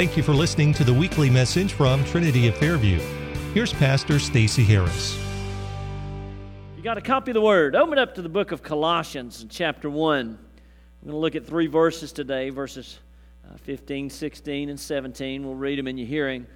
Thank you for listening to the weekly message from Trinity of Fairview. Here's Pastor Stacy Harris. You got a copy of the Word. Open up to the book of Colossians, chapter 1. We're going to look at three verses today verses uh, 15, 16, and 17. We'll read them in your hearing.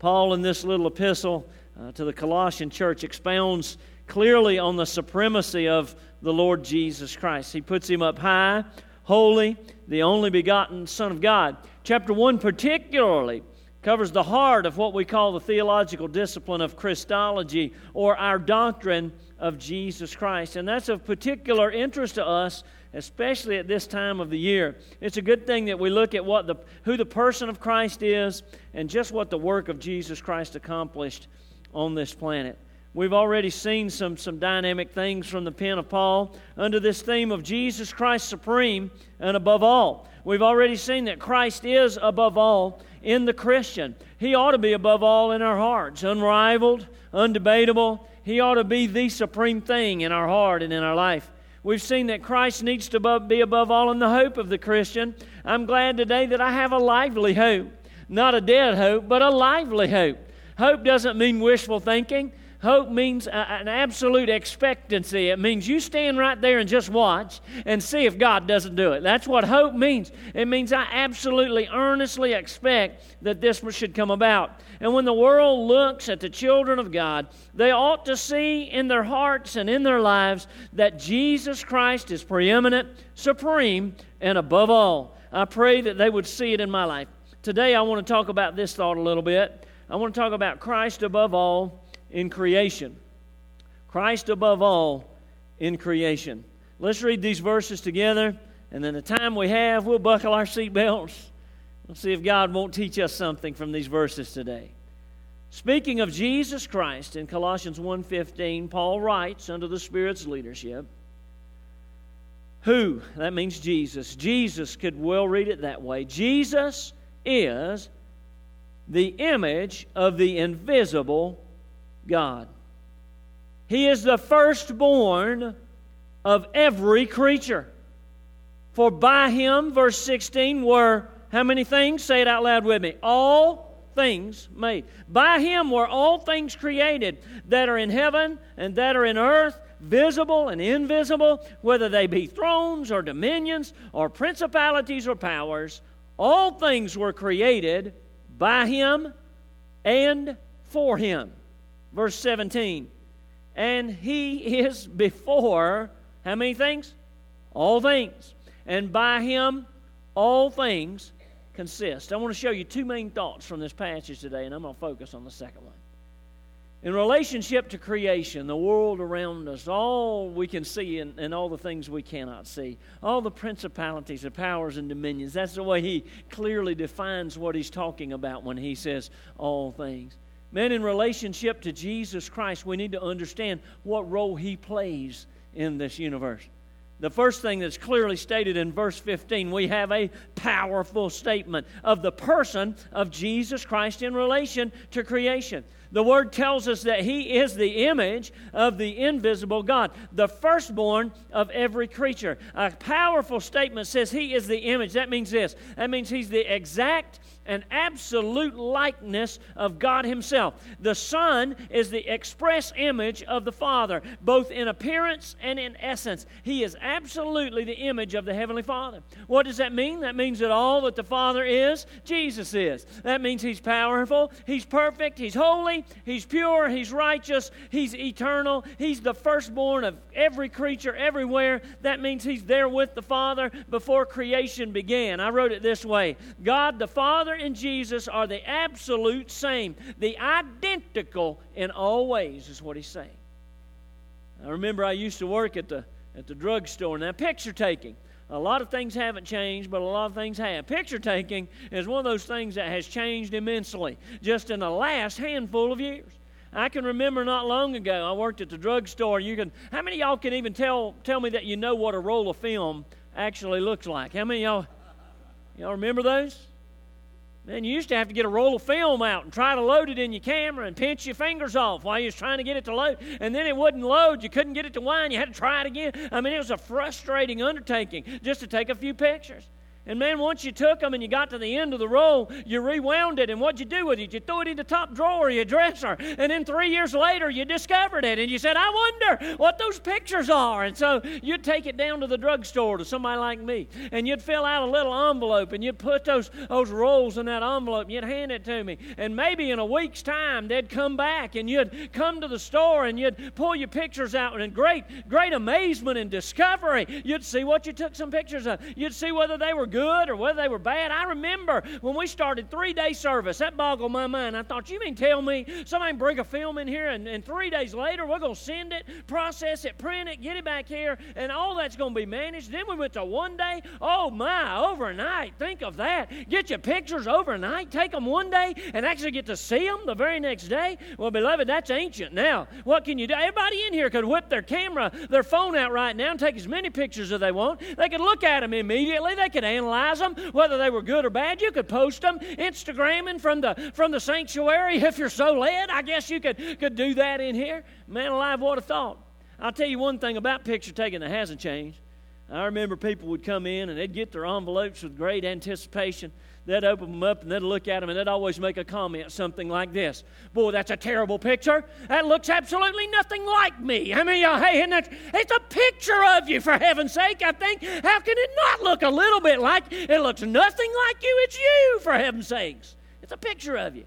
Paul, in this little epistle uh, to the Colossian church, expounds clearly on the supremacy of the Lord Jesus Christ. He puts him up high, holy, the only begotten Son of God. Chapter 1 particularly covers the heart of what we call the theological discipline of Christology or our doctrine of Jesus Christ. And that's of particular interest to us, especially at this time of the year. It's a good thing that we look at what the, who the person of Christ is and just what the work of Jesus Christ accomplished on this planet. We've already seen some, some dynamic things from the pen of Paul under this theme of Jesus Christ supreme and above all. We've already seen that Christ is above all in the Christian. He ought to be above all in our hearts, unrivaled, undebatable. He ought to be the supreme thing in our heart and in our life. We've seen that Christ needs to be above all in the hope of the Christian. I'm glad today that I have a lively hope. Not a dead hope, but a lively hope. Hope doesn't mean wishful thinking. Hope means an absolute expectancy. It means you stand right there and just watch and see if God doesn't do it. That's what hope means. It means I absolutely, earnestly expect that this should come about. And when the world looks at the children of God, they ought to see in their hearts and in their lives that Jesus Christ is preeminent, supreme, and above all. I pray that they would see it in my life. Today, I want to talk about this thought a little bit. I want to talk about Christ above all in creation. Christ above all in creation. Let's read these verses together, and then the time we have, we'll buckle our seatbelts. Let's see if God won't teach us something from these verses today. Speaking of Jesus Christ in Colossians 1:15, Paul writes under the Spirit's leadership, who, that means Jesus. Jesus could well read it that way. Jesus is the image of the invisible God. He is the firstborn of every creature. For by him, verse 16, were how many things? Say it out loud with me. All things made. By him were all things created that are in heaven and that are in earth, visible and invisible, whether they be thrones or dominions or principalities or powers. All things were created by him and for him. Verse 17. And he is before, how many things? All things. And by him, all things consist. I want to show you two main thoughts from this passage today, and I'm going to focus on the second one. In relationship to creation, the world around us, all we can see and, and, all the things we cannot see, all the principalities, the powers, and dominions, that's the way he clearly defines what he's talking about when he says all things. Man, in relationship to Jesus Christ, we need to understand what role He plays in this universe. The first thing that's clearly stated in verse 15, we have a powerful statement of the person of Jesus Christ in relation to creation. The word tells us that he is the image of the invisible God, the firstborn of every creature. A powerful statement says he is the image. That means this that means he's the exact an absolute likeness of God Himself. The Son is the express image of the Father, both in appearance and in essence. He is absolutely the image of the Heavenly Father. What does that mean? That means that all that the Father is, Jesus is. That means He's powerful, He's perfect, He's holy, He's pure, He's righteous, He's eternal, He's the firstborn of every creature everywhere. That means He's there with the Father before creation began. I wrote it this way God the Father and Jesus are the absolute same, the identical in all ways, is what he's saying. I remember I used to work at the at the drugstore. Now, picture taking. A lot of things haven't changed, but a lot of things have. Picture taking is one of those things that has changed immensely just in the last handful of years. I can remember not long ago, I worked at the drugstore. You can, how many y'all can even tell, tell me that you know what a roll of film actually looks like? How many y'all, y'all remember those? Man, you used to have to get a roll of film out and try to load it in your camera and pinch your fingers off while you was trying to get it to load. And then it wouldn't load. You couldn't get it to wind. You had to try it again. I mean, it was a frustrating undertaking just to take a few pictures. And man, once you took them and you got to the end of the roll, you rewound it. And what'd you do with it? You threw it in the top drawer of your dresser. And then three years later, you discovered it. And you said, I wonder what those pictures are. And so you'd take it down to the drugstore to somebody like me. And you'd fill out a little envelope and you'd put those, those rolls in that envelope and you'd hand it to me. And maybe in a week's time, they'd come back and you'd come to the store and you'd pull your pictures out. And great, great amazement and discovery, you'd see what you took some pictures of. You'd see whether they were good good or whether they were bad. I remember when we started three day service, that boggled my mind. I thought, you mean tell me somebody bring a film in here and, and three days later we're going to send it, process it, print it, get it back here, and all that's going to be managed. Then we went to one day. Oh my, overnight. Think of that. Get your pictures overnight, take them one day, and actually get to see them the very next day. Well, beloved, that's ancient now. What can you do? Everybody in here could whip their camera, their phone out right now and take as many pictures as they want. They could look at them immediately. They could analyze them, whether they were good or bad. You could post them, Instagramming from the from the sanctuary if you're so led. I guess you could could do that in here. Man alive, what a thought! I'll tell you one thing about picture taking that hasn't changed. I remember people would come in and they'd get their envelopes with great anticipation they'd open them up and they'd look at them and they'd always make a comment, something like this Boy, that's a terrible picture. That looks absolutely nothing like me. I mean, uh, hey, it, it's a picture of you, for heaven's sake. I think, how can it not look a little bit like it looks nothing like you? It's you, for heaven's sakes. It's a picture of you.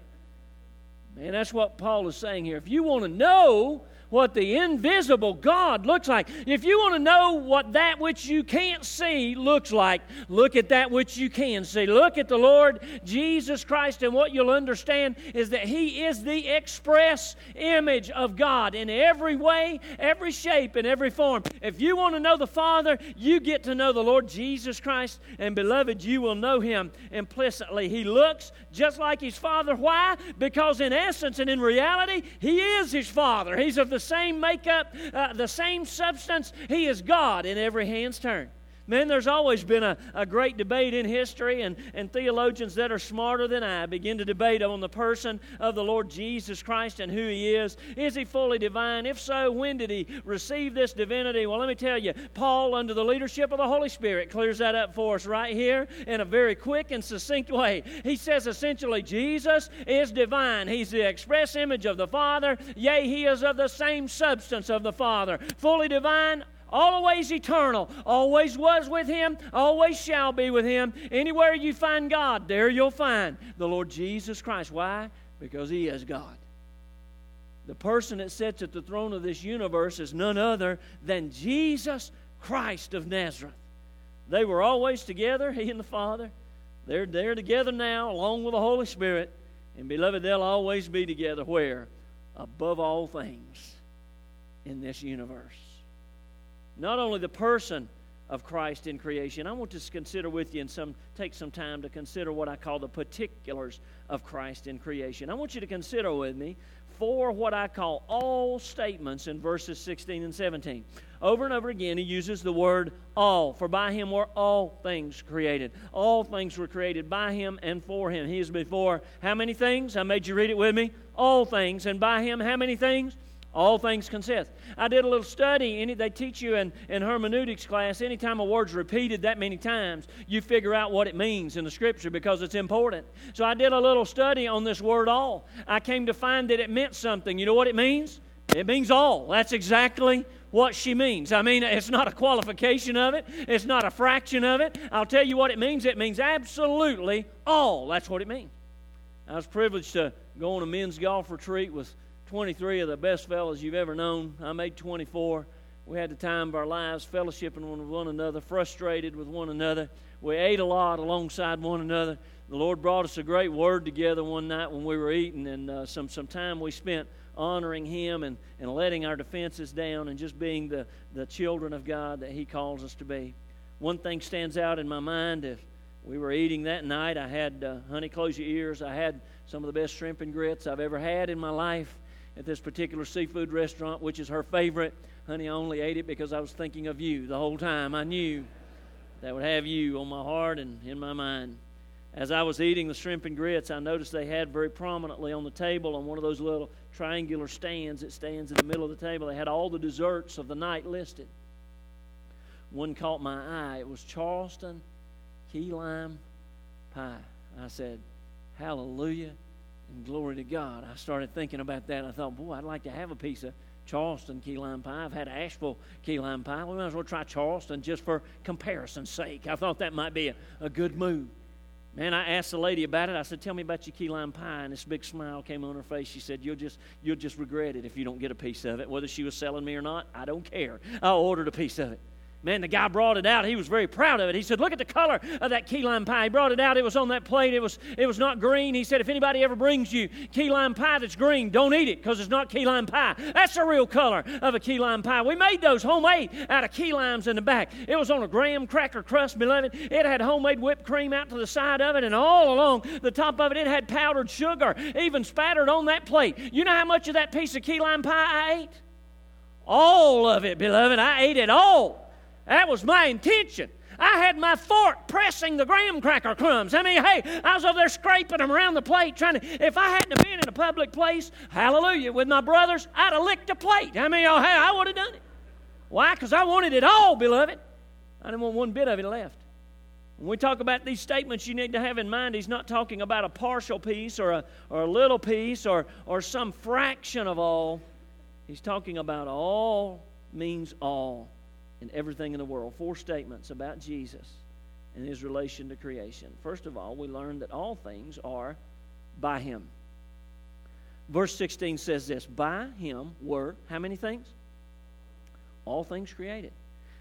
Man, that's what Paul is saying here. If you want to know what the invisible God looks like. If you want to know what that which you can't see looks like, look at that which you can see. Look at the Lord Jesus Christ, and what you'll understand is that He is the express image of God in every way, every shape, and every form. If you want to know the Father, you get to know the Lord Jesus Christ, and beloved, you will know Him implicitly. He looks just like His Father. Why? Because in essence and in reality, He is His Father. He's of the same makeup, uh, the same substance. He is God in every hand's turn. Man, there's always been a, a great debate in history, and, and theologians that are smarter than I begin to debate on the person of the Lord Jesus Christ and who He is. Is He fully divine? If so, when did He receive this divinity? Well, let me tell you, Paul, under the leadership of the Holy Spirit, clears that up for us right here in a very quick and succinct way. He says essentially, Jesus is divine. He's the express image of the Father, yea, He is of the same substance of the Father. Fully divine, always eternal, always was with Him, always shall be with Him. Anywhere you find God, there you'll find the Lord Jesus Christ. Why? Because He is God. The person that sits at the throne of this universe is none other than Jesus Christ of Nazareth. They were always together, He and the Father. They're there together now, along with the Holy Spirit. And beloved, they'll always be together where? Above all things in this universe not only the person of Christ in creation. I want to consider with you and some take some time to consider what I call the particulars of Christ in creation. I want you to consider with me four what I call all statements in verses 16 and 17. Over and over again, he uses the word all, for by him were all things created. All things were created by him and for him. He is before how many things? I made you read it with me. All things. And by him, how many things? All things consist. I did a little study. Any, they teach you in, in hermeneutics class, anytime a word's repeated that many times, you figure out what it means in the scripture because it's important. So I did a little study on this word all. I came to find that it meant something. You know what it means? It means all. That's exactly what she means. I mean, it's not a qualification of it, it's not a fraction of it. I'll tell you what it means. It means absolutely all. That's what it means. I was privileged to go on a men's golf retreat with 23 of the best fellows you've ever known. I made 24. We had the time of our lives fellowshipping with one another, frustrated with one another. We ate a lot alongside one another. The Lord brought us a great word together one night when we were eating, and uh, some, some time we spent honoring Him and, and letting our defenses down and just being the, the children of God that He calls us to be. One thing stands out in my mind if we were eating that night, I had, uh, honey, close your ears, I had some of the best shrimp and grits I've ever had in my life at this particular seafood restaurant, which is her favorite. Honey, I only ate it because I was thinking of you the whole time. I knew that would have you on my heart and in my mind. As I was eating the shrimp and grits, I noticed they had very prominently on the table on one of those little triangular stands that stands in the middle of the table, they had all the desserts of the night listed. One caught my eye. It was Charleston key lime pie. I said, Hallelujah glory to God. I started thinking about that. I thought, boy, I'd like to have a piece of Charleston key lime pie. I've had Asheville key lime pie. We might as well try Charleston just for comparison's sake. I thought that might be a, a good move. Man, I asked the lady about it. I said, "Tell me about your key lime pie." And this big smile came on her face. She said, "You'll just you'll just regret it if you don't get a piece of it. Whether she was selling me or not, I don't care. I ordered a piece of it." Man, the guy brought it out. He was very proud of it. He said, Look at the color of that key lime pie. He brought it out. It was on that plate. It was, it was not green. He said, If anybody ever brings you key lime pie that's green, don't eat it because it's not key lime pie. That's the real color of a key lime pie. We made those homemade out of key limes in the back. It was on a graham cracker crust, beloved. It had homemade whipped cream out to the side of it, and all along the top of it, it had powdered sugar, even spattered on that plate. You know how much of that piece of key lime pie I ate? All of it, beloved. I ate it all. That was my intention. I had my fork pressing the graham cracker crumbs. I mean, hey, I was over there scraping them around the plate, trying to. If I hadn't been in a public place, hallelujah, with my brothers, I'd have licked the plate. I mean, oh, hey, I would have done it. Why? Because I wanted it all, beloved. I didn't want one bit of it left. When we talk about these statements, you need to have in mind he's not talking about a partial piece or a, or a little piece or, or some fraction of all. He's talking about all means all and everything in the world. Four statements about Jesus and his relation to creation. First of all, we learn that all things are by him. Verse 16 says this By him were how many things? All things created.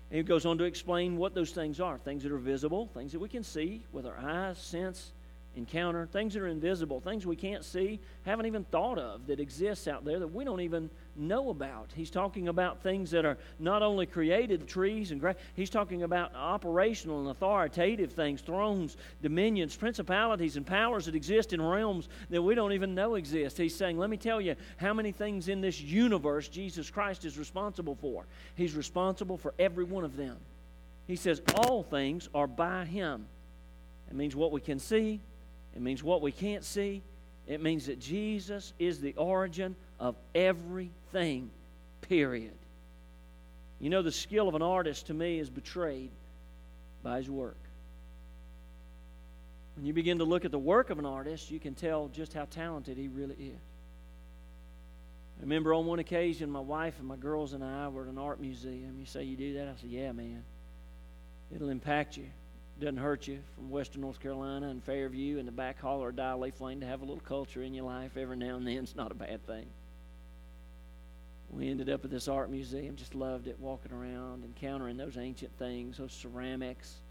And he goes on to explain what those things are things that are visible, things that we can see with our eyes, sense, encounter, things that are invisible, things we can't see, haven't even thought of that exists out there that we don't even know about. He's talking about things that are not only created, trees and grass, he's talking about operational and authoritative things, thrones, dominions, principalities, and powers that exist in realms that we don't even know exist. He's saying, Let me tell you how many things in this universe Jesus Christ is responsible for. He's responsible for every one of them. He says, All things are by him. It means what we can see, it means what we can't see. It means that Jesus is the origin of everything, period. You know, the skill of an artist to me is betrayed by his work. When you begin to look at the work of an artist, you can tell just how talented he really is. I remember on one occasion, my wife and my girls and I were at an art museum. You say you do that? I said, Yeah, man. It'll impact you It doesn't hurt you from Western North Carolina and Fairview and the back hall or Dial Lane to have a little culture in your life every now and then. It's not a bad thing. We ended up at this art museum, just loved it, walking around, encountering those ancient things, those ceramics,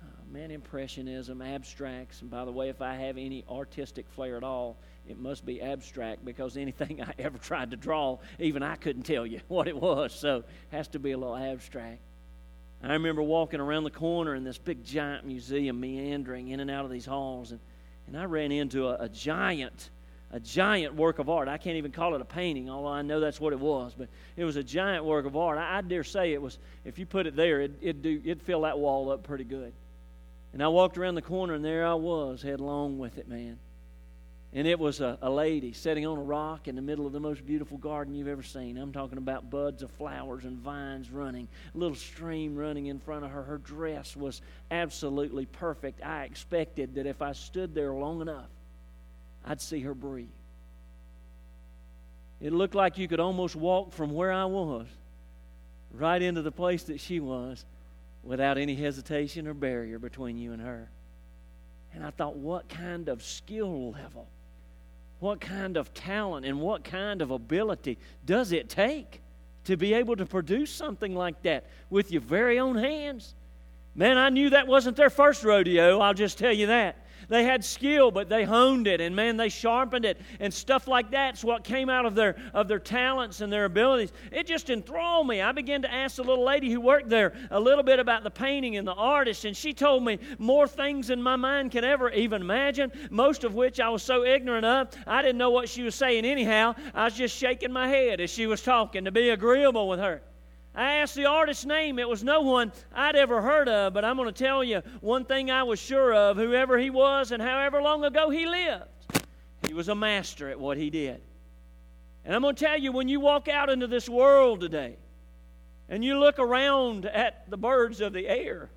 uh, man, impressionism, abstracts. And by the way, if I have any artistic flair at all, it must be abstract because anything I ever tried to draw, even I couldn't tell you what it was. So it has to be a little abstract. I remember walking around the corner in this big giant museum, meandering in and out of these halls, and, and I ran into a, a giant, a giant work of art. I can't even call it a painting, although I know that's what it was, but it was a giant work of art. I, I dare say it was, if you put it there, it, it'd, do, it'd fill that wall up pretty good. And I walked around the corner, and there I was, headlong with it, man. And it was a, a lady sitting on a rock in the middle of the most beautiful garden you've ever seen. I'm talking about buds of flowers and vines running, a little stream running in front of her. Her dress was absolutely perfect. I expected that if I stood there long enough, I'd see her breathe. It looked like you could almost walk from where I was right into the place that she was without any hesitation or barrier between you and her. And I thought, what kind of skill level what kind of talent and what kind of ability does it take to be able to produce something like that with your very own hands? Man, I knew that wasn't their first rodeo, I'll just tell you that. They had skill, but they honed it, and man, they sharpened it, and stuff like that's what came out of their of their talents and their abilities. It just enthralled me. I began to ask the little lady who worked there a little bit about the painting and the artist, and she told me more things than my mind can ever even imagine. Most of which I was so ignorant of, I didn't know what she was saying anyhow. I was just shaking my head as she was talking to be agreeable with her. I asked the artist's name. It was no one I'd ever heard of, but I'm going to tell you one thing I was sure of whoever he was and however long ago he lived, he was a master at what he did. And I'm going to tell you when you walk out into this world today and you look around at the birds of the air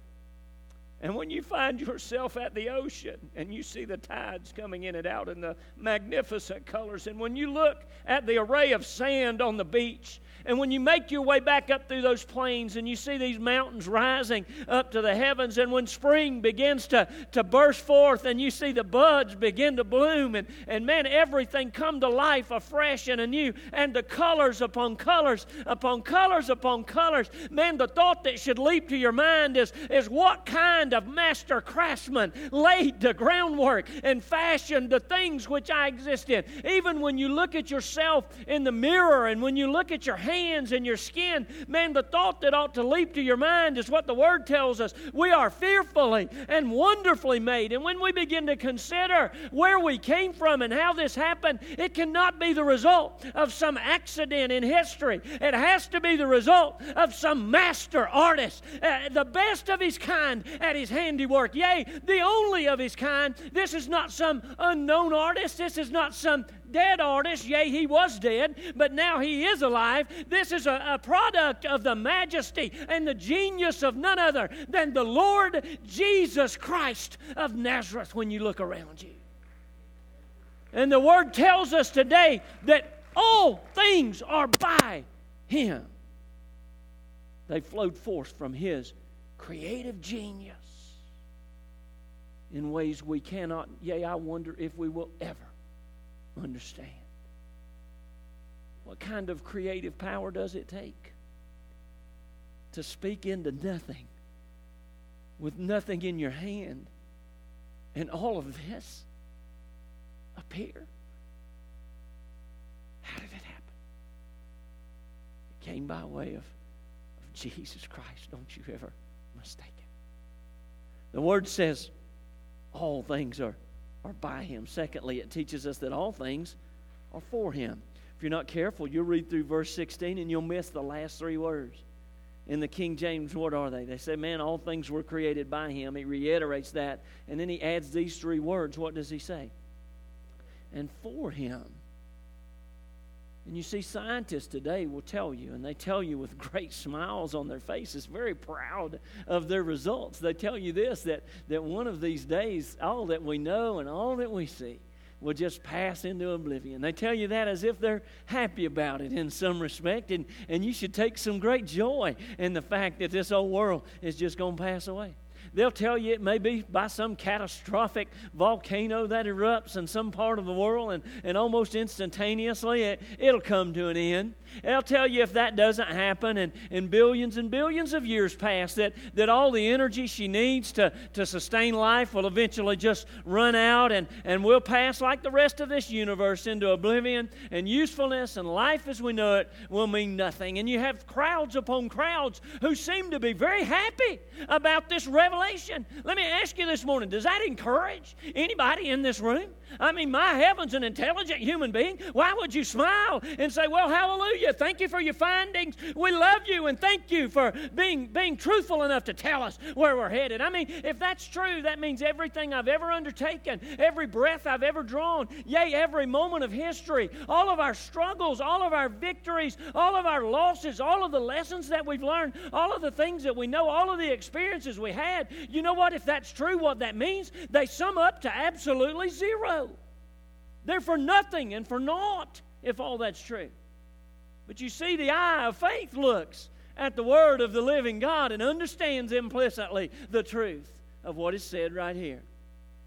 And when you find yourself at the ocean and you see the tides coming in and out in the magnificent colors, and when you look at the array of sand on the beach and when you make your way back up through those plains and you see these mountains rising up to the heavens, and when spring begins to, to burst forth and you see the buds begin to bloom, and, and man, everything come to life afresh and anew, and the colors upon colors upon colors upon colors, man, the thought that should leap to your mind is, is what kind of master craftsman laid the groundwork and fashioned the things which I exist in? Even when you look at yourself in the mirror and when you look at your hands and your skin, man, the thought that ought to leap to your mind is what the Word tells us. We are fearfully and wonderfully made. And when we begin to consider where we came from and how this happened, it cannot be the result of some accident in history. It has to be the result of some master artist, uh, the best of his kind at his handiwork. Yea, the only of his kind. This is not some unknown artist. This is not some dead artist. Yea, he was dead, but now he is alive. This is a, a product of the majesty and the genius of none other than the Lord Jesus Christ of Nazareth when you look around you. And the word tells us today that all things are by him. They flowed forth from his creative genius in ways we cannot, yea, I wonder if we will ever understand. What kind of creative power does it take to speak into nothing with nothing in your hand and all of this appear? How did it happen? It came by way of, of Jesus Christ. Don't you ever mistake it. The word says all things are are by him. Secondly, it teaches us that all things are for him. If you're not careful, you'll read through verse 16 and you'll miss the last three words. In the King James, what are they? They say, Man, all things were created by him. He reiterates that. And then he adds these three words. What does he say? And for him. And you see, scientists today will tell you, and they tell you with great smiles on their faces, very proud of their results. They tell you this that, that one of these days, all that we know and all that we see will just pass into oblivion. They tell you that as if they're happy about it in some respect, and, and you should take some great joy in the fact that this old world is just going to pass away. They'll tell you it may be by some catastrophic volcano that erupts in some part of the world, and, and almost instantaneously it, it'll come to an end. They'll tell you if that doesn't happen, and, and billions and billions of years pass, that, that all the energy she needs to, to sustain life will eventually just run out, and, and we'll pass like the rest of this universe into oblivion, and usefulness and life as we know it will mean nothing. And you have crowds upon crowds who seem to be very happy about this revelation. Let me ask you this morning does that encourage anybody in this room? I mean, my heaven's an intelligent human being. Why would you smile and say, Well, hallelujah, thank you for your findings. We love you and thank you for being, being truthful enough to tell us where we're headed? I mean, if that's true, that means everything I've ever undertaken, every breath I've ever drawn, yea, every moment of history, all of our struggles, all of our victories, all of our losses, all of the lessons that we've learned, all of the things that we know, all of the experiences we had, you know what? If that's true, what that means, they sum up to absolutely zero. They're for nothing and for naught if all that's true. But you see, the eye of faith looks at the Word of the living God and understands implicitly the truth of what is said right here.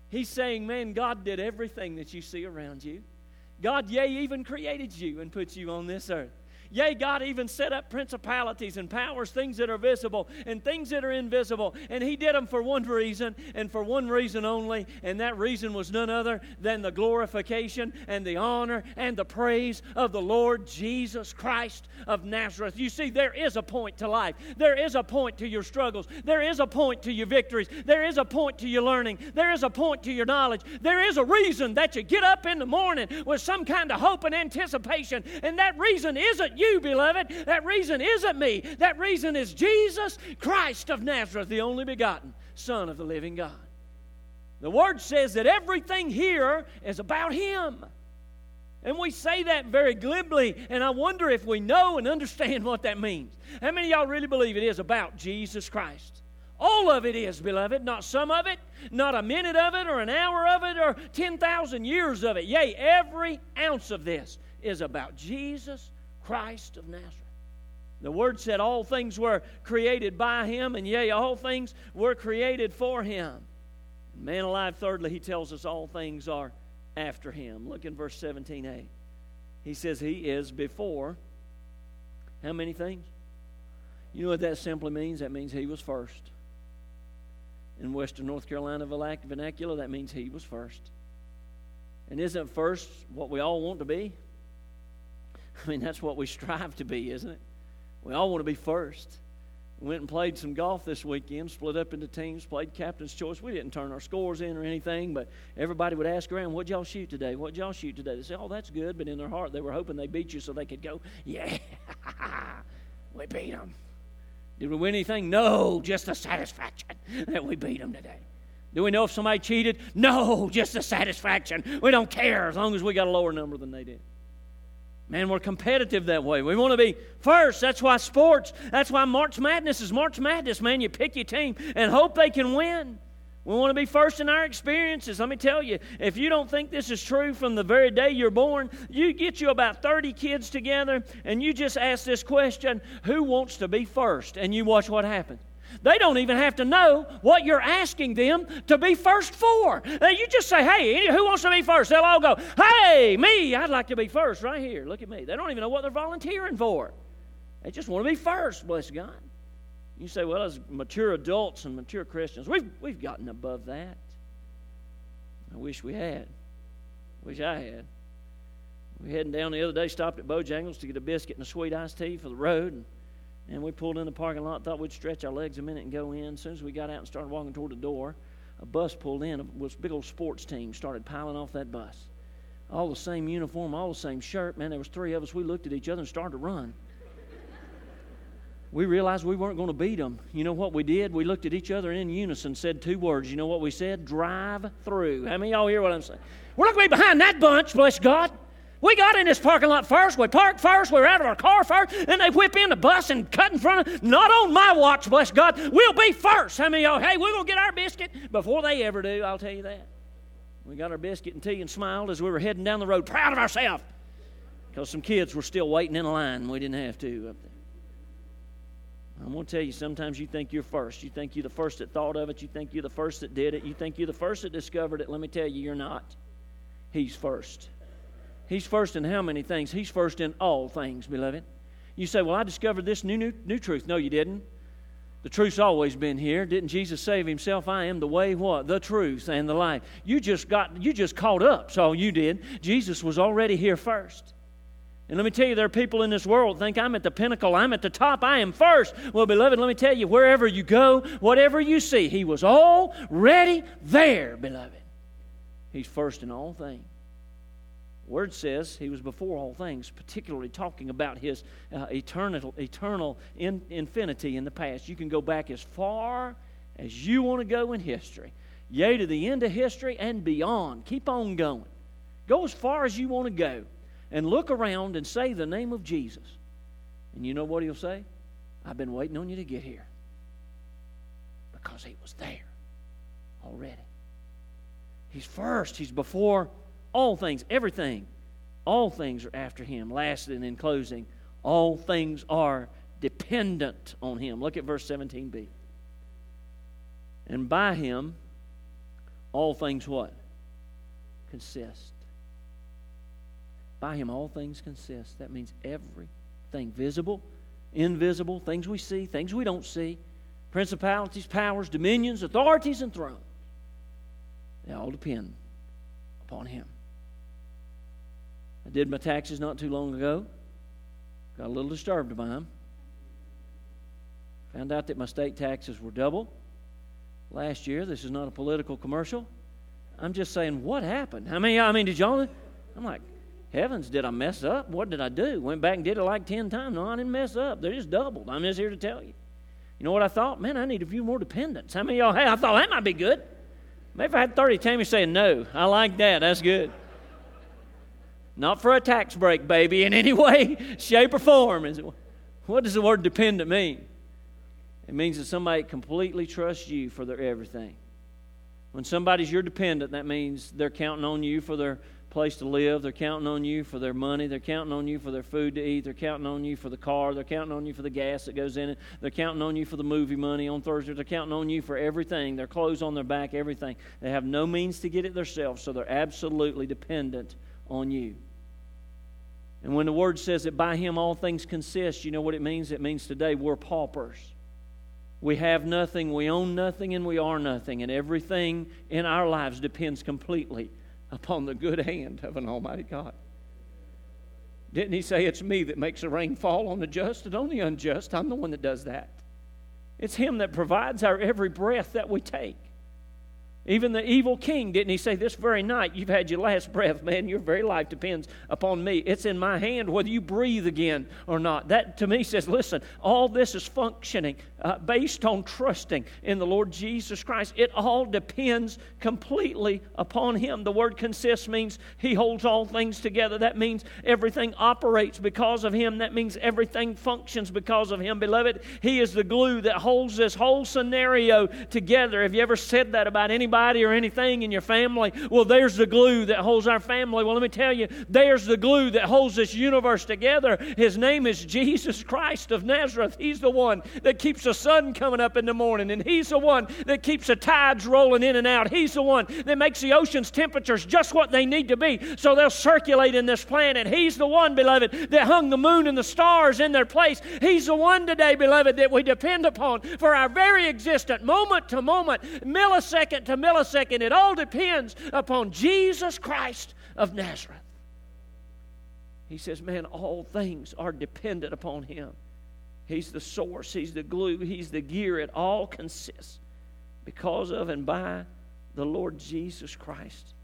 He's saying, Man, God did everything that you see around you. God, yea, even created you and put you on this earth. Yea, God even set up principalities and powers, things that are visible and things that are invisible. And He did them for one reason and for one reason only. And that reason was none other than the glorification and the honor and the praise of the Lord Jesus Christ of Nazareth. You see, there is a point to life, there is a point to your struggles, there is a point to your victories, there is a point to your learning, there is a point to your knowledge. There is a reason that you get up in the morning with some kind of hope and anticipation. And that reason isn't you you, beloved. That reason isn't me. That reason is Jesus Christ of Nazareth, the only begotten Son of the living God. The Word says that everything here is about Him. And we say that very glibly, and I wonder if we know and understand what that means. How many of y'all really believe it is about Jesus Christ? All of it is, beloved, not some of it, not a minute of it, or an hour of it, or 10,000 years of it. Yea, every ounce of this is about Jesus Christ of Nazareth. The Word said all things were created by Him, and yea, all things were created for Him. Man alive, thirdly, He tells us all things are after Him. Look in verse 17a. He says He is before how many things? You know what that simply means? That means He was first. In Western North Carolina vernacular, that means He was first. And isn't first what we all want to be? I mean, that's what we strive to be, isn't it? We all want to be first. Went and played some golf this weekend, split up into teams, played captain's choice. We didn't turn our scores in or anything, but everybody would ask around, What'd y'all shoot today? What'd y'all shoot today? They say, Oh, that's good. But in their heart, they were hoping they beat you so they could go, Yeah, we beat them. Did we win anything? No, just the satisfaction that we beat them today. Do we know if somebody cheated? No, just the satisfaction. We don't care as long as we got a lower number than they did. Man, we're competitive that way. We want to be first. That's why sports, that's why March Madness is March Madness, man. You pick your team and hope they can win. We want to be first in our experiences. Let me tell you, if you don't think this is true from the very day you're born, you get you about 30 kids together and you just ask this question who wants to be first? And you watch what happens. They don't even have to know what you're asking them to be first for. You just say, hey, who wants to be first? They'll all go, hey, me, I'd like to be first right here. Look at me. They don't even know what they're volunteering for. They just want to be first, bless God. You say, well, as mature adults and mature Christians, we've, we've gotten above that. I wish we had. Wish I had. We heading down the other day, stopped at Bojangles to get a biscuit and a sweet iced tea for the road. And and we pulled in the parking lot, thought we'd stretch our legs a minute and go in. As soon as we got out and started walking toward the door, a bus pulled in. It was a big old sports team started piling off that bus. All the same uniform, all the same shirt. Man, there was three of us. We looked at each other and started to run. we realized we weren't going to beat them. You know what we did? We looked at each other in unison, said two words. You know what we said? Drive through. How many y'all hear what I'm saying? We're not going to be behind that bunch, bless God. We got in this parking lot first. We parked first. We were out of our car first. Then they whip in the bus and cut in front of. Not on my watch, bless God. We'll be first. How many of y'all? Hey, we're gonna get our biscuit before they ever do. I'll tell you that. We got our biscuit and tea and smiled as we were heading down the road, proud of ourselves, because some kids were still waiting in line. We didn't have to up there. I'm going to tell you, sometimes you think you're first. You think you're the first that thought of it. You think you're the first that did it. You think you're the first that discovered it. Let me tell you, you're not. He's first. He's first in how many things? He's first in all things, beloved. You say, Well, I discovered this new, new, new truth. No, you didn't. The truth's always been here. Didn't Jesus of himself, I am the way, what? The truth and the life. You just got you just caught up, so you did. Jesus was already here first. And let me tell you, there are people in this world think I'm at the pinnacle, I'm at the top, I am first. Well, beloved, let me tell you, wherever you go, whatever you see, He was already there, beloved. He's first in all things. Word says he was before all things, particularly talking about his uh, eternal, eternal in, infinity in the past. You can go back as far as you want to go in history, yea, to the end of history and beyond. Keep on going. Go as far as you want to go and look around and say the name of Jesus. And you know what he'll say? I've been waiting on you to get here because he was there already. He's first, he's before all things, everything, all things are after him. Lastly, and in closing, all things are dependent on him. Look at verse 17b. And by him, all things what? Consist. By him, all things consist. That means everything visible, invisible, things we see, things we don't see, principalities, powers, dominions, authorities, and thrones. They all depend upon him. I did my taxes not too long ago. Got a little disturbed by them. Found out that my state taxes were double last year. This is not a political commercial. I'm just saying, what happened? I mean, I mean, did y'all? I'm like, heavens, did I mess up? What did I do? Went back and did it like ten times. No, I didn't mess up. They're just doubled. I'm just here to tell you. You know what I thought? Man, I need a few more dependents. How many y'all? Hey, I thought that might be good. Maybe if I had 30, Tammy saying no. I like that. That's good. Not for a tax break, baby, in any way, shape, or form. Is it, What does the word dependent mean? It means that somebody completely trusts you for their everything. When somebody's your dependent, that means they're counting on you for their place to live. They're counting on you for their money. They're counting on you for their food to eat. They're counting on you for the car. They're counting on you for the gas that goes in it. They're counting on you for the movie money on Thursday. They're counting on you for everything. Their clothes on their back, everything. They have no means to get it themselves, so they're absolutely dependent on you. And when the word says that by him all things consist, you know what it means? It means today we're paupers. We have nothing, we own nothing, and we are nothing. And everything in our lives depends completely upon the good hand of an Almighty God. Didn't he say, It's me that makes the rain fall on the just and on the unjust? I'm the one that does that. It's him that provides our every breath that we take. Even the evil king, didn't he say, This very night you've had your last breath, man, your very life depends upon me. It's in my hand whether you breathe again or not. That to me says, Listen, all this is functioning uh, based on trusting in the Lord Jesus Christ. It all depends completely upon him. The word consists means he holds all things together. That means everything operates because of him. That means everything functions because of him. Beloved, he is the glue that holds this whole scenario together. Have you ever said that about anybody? Anybody or anything in your family. Well, there's the glue that holds our family. Well, let me tell you, there's the glue that holds this universe together. His name is Jesus Christ of Nazareth. He's the one that keeps the sun coming up in the morning, and He's the one that keeps the tides rolling in and out. He's the one that makes the ocean's temperatures just what they need to be so they'll circulate in this planet. He's the one, beloved, that hung the moon and the stars in their place. He's the one today, beloved, that we depend upon for our very existence, moment to moment, millisecond to millisecond. It all depends upon Jesus Christ of Nazareth. He says, Man, all things are dependent upon Him. He's the source, He's the glue, He's the gear. It all consists because of and by the Lord Jesus Christ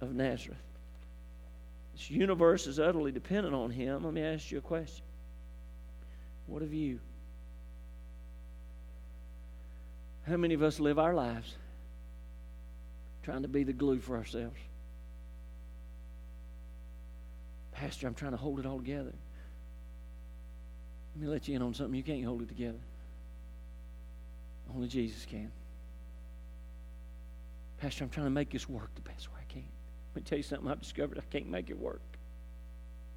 of Nazareth. This universe is utterly dependent on Him. Let me ask you a question. What of you? How many of us live our lives trying to be the glue for ourselves. Pastor, I'm trying to hold it all together. Let me let you in on something. You can't hold it together. Only Jesus can. Pastor, I'm trying to make this work the best way I can. Let me tell you something I've discovered. I can't make it work.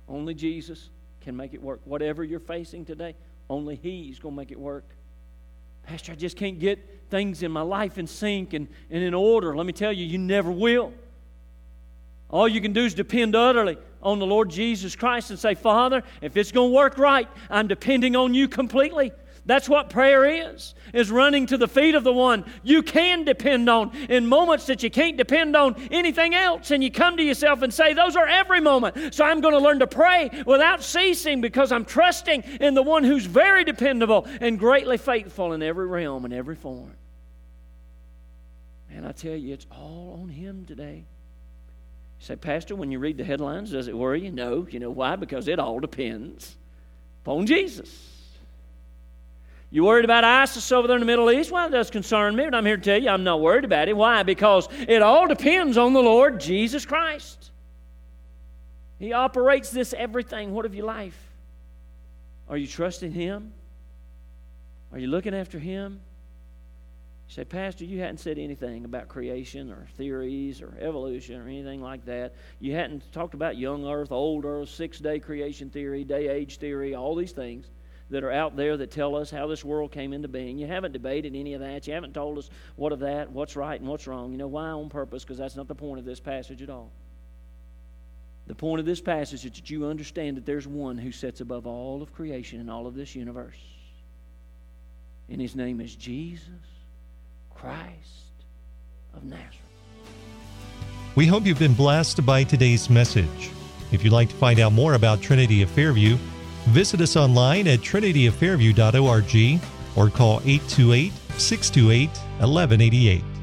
Only Jesus can make it work. Whatever you're facing today, only He's going to make it work. Pastor, I just can't get things in my life in sync and, and in order. Let me tell you, you never will. All you can do is depend utterly on the Lord Jesus Christ and say, Father, if it's going to work right, I'm depending on you completely. That's what prayer is, is running to the feet of the one you can depend on in moments that you can't depend on anything else. And you come to yourself and say, Those are every moment. So I'm going to learn to pray without ceasing because I'm trusting in the one who's very dependable and greatly faithful in every realm and every form. And I tell you, it's all on him today. You say, Pastor, when you read the headlines, does it worry you? No. You know why? Because it all depends upon Jesus. You worried about ISIS over there in the Middle East? Well, it does concern me, but I'm here to tell you I'm not worried about it. Why? Because it all depends on the Lord Jesus Christ. He operates this everything. What of your life? Are you trusting Him? Are you looking after Him? You say, Pastor, you hadn't said anything about creation or theories or evolution or anything like that. You hadn't talked about young earth, old earth, six day creation theory, day age theory, all these things that are out there that tell us how this world came into being. You haven't debated any of that. You haven't told us what of that, what's right and what's wrong. You know why? On purpose, because that's not the point of this passage at all. The point of this passage is that you understand that there's one who sits above all of creation and all of this universe. And his name is Jesus Christ of Nazareth. We hope you've been blessed by today's message. If you'd like to find out more about Trinity of Fairview, Visit us online at trinityoffairview.org or call 828 628 1188.